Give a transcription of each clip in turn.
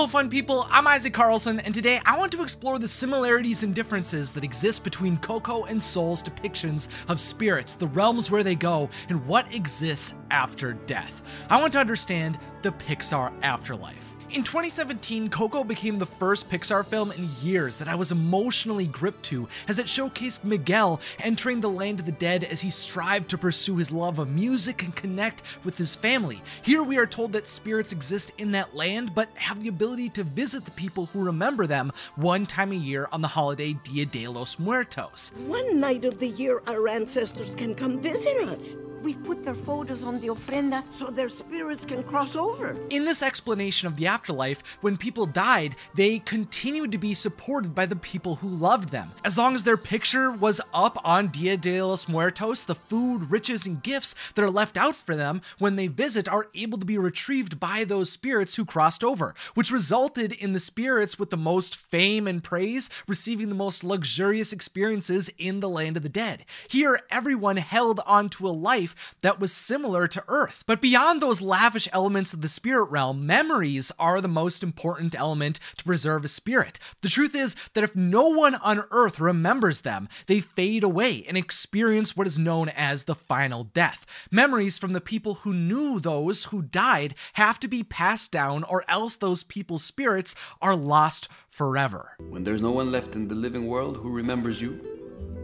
Hello, fun people. I'm Isaac Carlson, and today I want to explore the similarities and differences that exist between Coco and Soul's depictions of spirits, the realms where they go, and what exists after death. I want to understand the Pixar afterlife. In 2017, Coco became the first Pixar film in years that I was emotionally gripped to as it showcased Miguel entering the land of the dead as he strived to pursue his love of music and connect with his family. Here we are told that spirits exist in that land but have the ability to visit the people who remember them one time a year on the holiday Dia de los Muertos. One night of the year, our ancestors can come visit us. We've put their photos on the ofrenda so their spirits can cross over. In this explanation of the afterlife, when people died, they continued to be supported by the people who loved them. As long as their picture was up on Dia de los Muertos, the food, riches, and gifts that are left out for them when they visit are able to be retrieved by those spirits who crossed over, which resulted in the spirits with the most fame and praise receiving the most luxurious experiences in the land of the dead. Here, everyone held onto a life life that was similar to Earth. But beyond those lavish elements of the spirit realm, memories are the most important element to preserve a spirit. The truth is that if no one on Earth remembers them, they fade away and experience what is known as the final death. Memories from the people who knew those who died have to be passed down, or else those people's spirits are lost forever. When there's no one left in the living world who remembers you,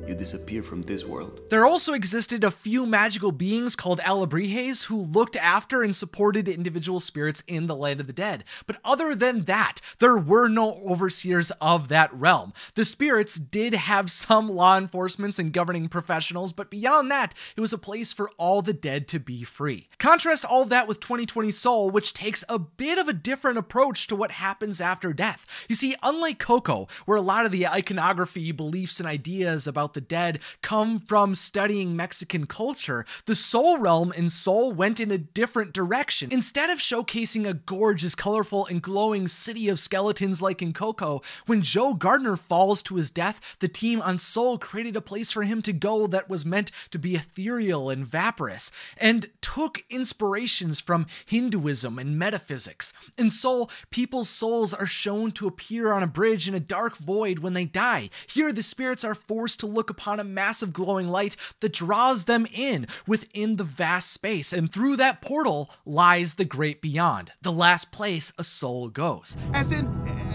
you disappear from this world. There also existed a few magical beings called Alebrijes who looked after and supported individual spirits in the land of the dead. But other than that, there were no overseers of that realm. The spirits did have some law enforcements and governing professionals, but beyond that, it was a place for all the dead to be free. Contrast all that with 2020 Soul, which takes a bit of a different approach to what happens after death. You see, unlike Coco, where a lot of the iconography, beliefs, and ideas about the dead come from studying Mexican culture, the Soul realm in Soul went in a different direction. Instead of showcasing a gorgeous, colorful, and glowing city of skeletons like in Coco, when Joe Gardner falls to his death, the team on Soul created a place for him to go that was meant to be ethereal and vaporous, and took inspirations from Hinduism and metaphysics. In Soul, people's souls are shown to appear on a bridge in a dark void when they die. Here, the spirits are forced to look look upon a massive glowing light that draws them in within the vast space, and through that portal lies the great beyond, the last place a soul goes. As in,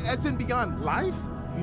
as in beyond life?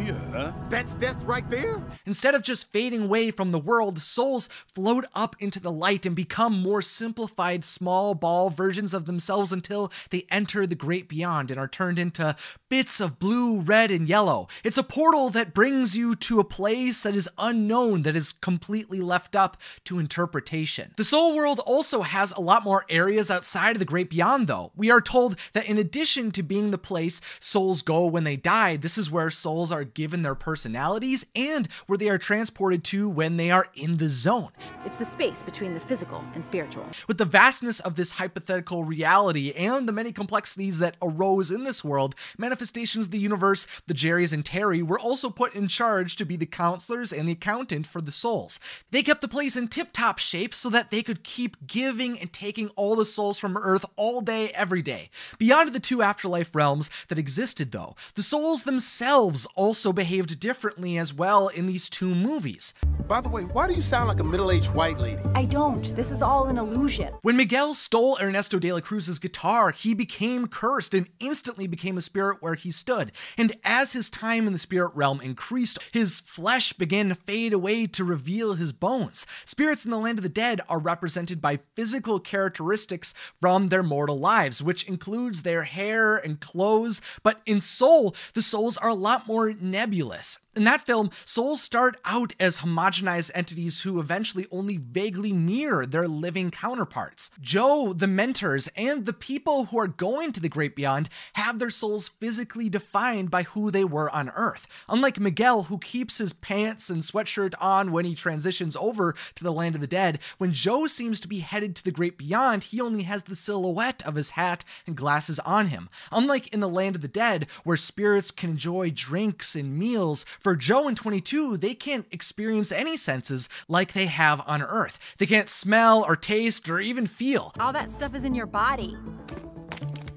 Yeah. That's death right there? Instead of just fading away from the world, souls float up into the light and become more simplified, small ball versions of themselves until they enter the great beyond and are turned into bits of blue, red, and yellow. It's a portal that brings you to a place that is unknown, that is completely left up to interpretation. The soul world also has a lot more areas outside of the great beyond, though. We are told that in addition to being the place souls go when they die, this is where souls are given their personalities and where they are transported to when they are in the zone. It's the space between the physical and spiritual. With the vastness of this hypothetical reality and the many complexities that arose in this world, manifestations of the universe, the Jerrys and Terry were also put in charge to be the counselors and the accountant for the souls. They kept the place in tip top shape so that they could keep giving and taking all the souls from Earth all day, every day. Beyond the two afterlife realms that existed, though, the souls themselves also behaved differently as well in these two movies. By the way, why do you sound like a middle aged white lady? I don't. This is all an illusion. When Miguel stole Ernesto de la Cruz's guitar, he became cursed and instantly became a spirit where he stood. And as his time in the spirit realm increased, his flesh began to fade away to reveal his bones. Spirits in the land of the dead are represented by physical characteristics from their mortal lives, which includes their hair and clothes. But in Soul, the souls are a lot more nebulous. In that film, souls start out as homogenized entities who eventually only vaguely mirror their living counterparts. Joe, the mentors, and the people who are going to the great beyond have their souls physically defined by who they were on Earth. Unlike Miguel, who keeps his pants and sweatshirt on when he transitions over to the land of the dead, when Joe seems to be headed to the great beyond, he only has the silhouette of his hat and glasses on him. Unlike in the land of the dead, where spirits can enjoy drinks and meals, for Joe and 22, they can't experience any senses like they have on Earth. They can't smell or taste or even feel. All that stuff is in your body.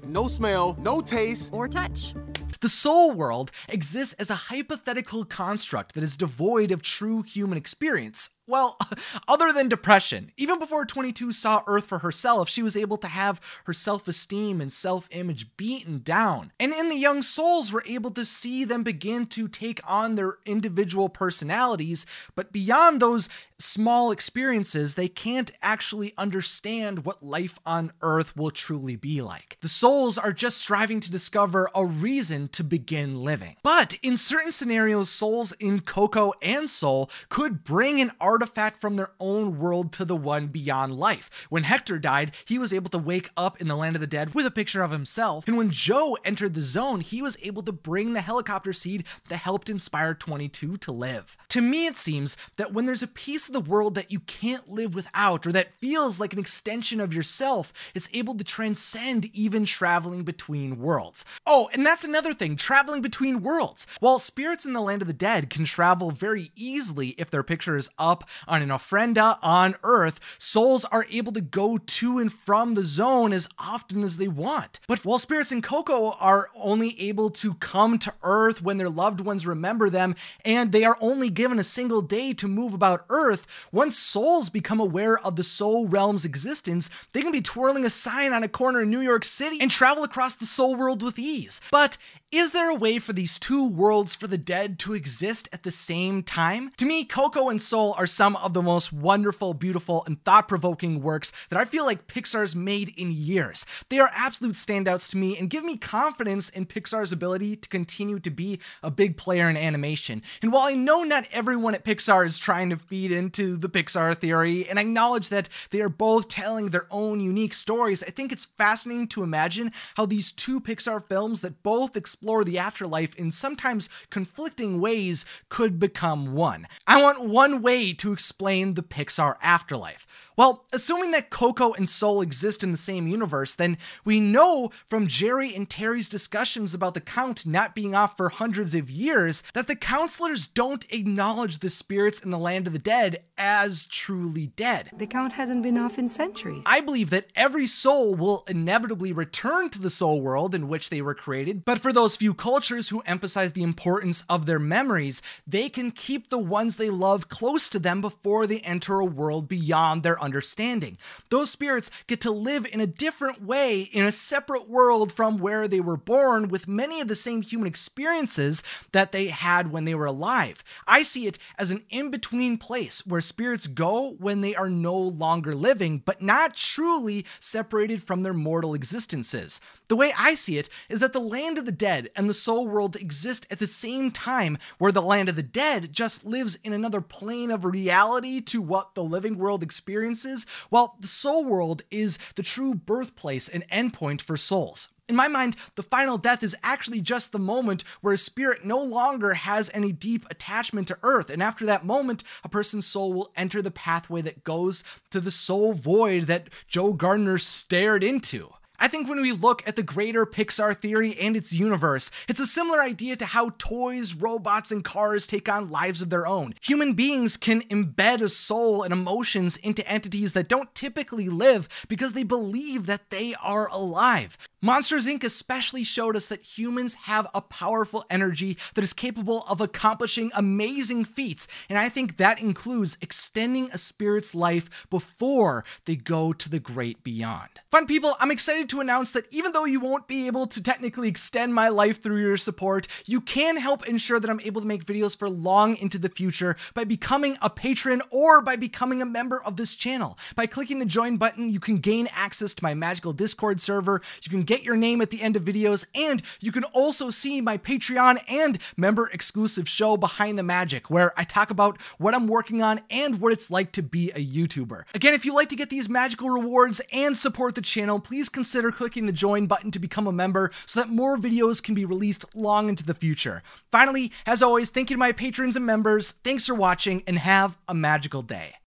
no smell, no taste. Or touch. The soul world exists as a hypothetical construct that is devoid of true human experience. Well, other than depression, even before 22 saw Earth for herself, she was able to have her self esteem and self image beaten down. And in the young souls, we're able to see them begin to take on their individual personalities, but beyond those small experiences, they can't actually understand what life on Earth will truly be like. The souls are just striving to discover a reason to begin living. But in certain scenarios, souls in Coco and Soul could bring an artifact from their own world to the one beyond life. When Hector died, he was able to wake up in the land of the dead with a picture of himself. And when Joe entered the zone, he was able to bring the helicopter seed that helped inspire 22 to live. To me, it seems that when there's a piece of the world that you can't live without, or that feels like an extension of yourself, it's able to transcend even traveling between worlds. Oh, and that's another thing traveling between worlds. While spirits in the land of the dead can travel very easily if their picture is up on an ofrenda on Earth, souls are able to go to and from the zone as often as they want. But while spirits in Coco are only able to come to Earth when their loved ones remember them, and they are only given a single day to move about Earth, once souls become aware of the soul realm's existence, they can be twirling a sign on a corner in New York City and travel across the soul world with ease. But is there a way for these two worlds for the dead to exist at the same time? To me, Coco and Soul are some of the most wonderful, beautiful, and thought provoking works that I feel like Pixar's made in years. They are absolute standouts to me and give me confidence in Pixar's ability to continue to be a big player in animation. And while I know not everyone at Pixar is trying to feed into the Pixar theory and acknowledge that they are both telling their own unique stories, I think it's fascinating to imagine how these two Pixar films that both explore explore the afterlife in sometimes conflicting ways could become one. I want one way to explain the Pixar afterlife. Well, assuming that Coco and Soul exist in the same universe, then we know from Jerry and Terry's discussions about the Count not being off for hundreds of years that the counselors don't acknowledge the spirits in the land of the dead as truly dead. The Count hasn't been off in centuries. I believe that every soul will inevitably return to the soul world in which they were created, but for those few cultures who emphasize the importance of their memories, they can keep the ones they love close to them before they enter a world beyond their understanding. Those spirits get to live in a different way in a separate world from where they were born with many of the same human experiences that they had when they were alive. I see it as an in between place where spirits go when they are no longer living, but not truly separated from their mortal existences. The way I see it is that the land of the dead and the soul world exist at the same time, where the land of the dead just lives in another plane of reality to what the living world experiences, while the soul world is the true birthplace and endpoint for souls. In my mind, the final death is actually just the moment where a spirit no longer has any deep attachment to earth, and after that moment, a person's soul will enter the pathway that goes to the soul void that Joe Gardner stared into. I think when we look at the greater Pixar theory and its universe, it's a similar idea to how toys, robots, and cars take on lives of their own. Human beings can embed a soul and emotions into entities that don't typically live because they believe that they are alive. Monsters Inc. especially showed us that humans have a powerful energy that is capable of accomplishing amazing feats, and I think that includes extending a spirit's life before they go to the great beyond. Fun people, I'm excited to announce that even though you won't be able to technically extend my life through your support, you can help ensure that I'm able to make videos for long into the future by becoming a patron or by becoming a member of this channel. By clicking the join button, you can gain access to my magical Discord server, you can get your name at the end of videos, and you can also see my Patreon and member exclusive show Behind the Magic, where I talk about what I'm working on and what it's like to be a YouTuber. Again, if you'd like to get these magical rewards and support the channel, please consider clicking the join button to become a member so that more videos can be released long into the future. Finally, as always, thank you to my patrons and members. Thanks for watching and have a magical day.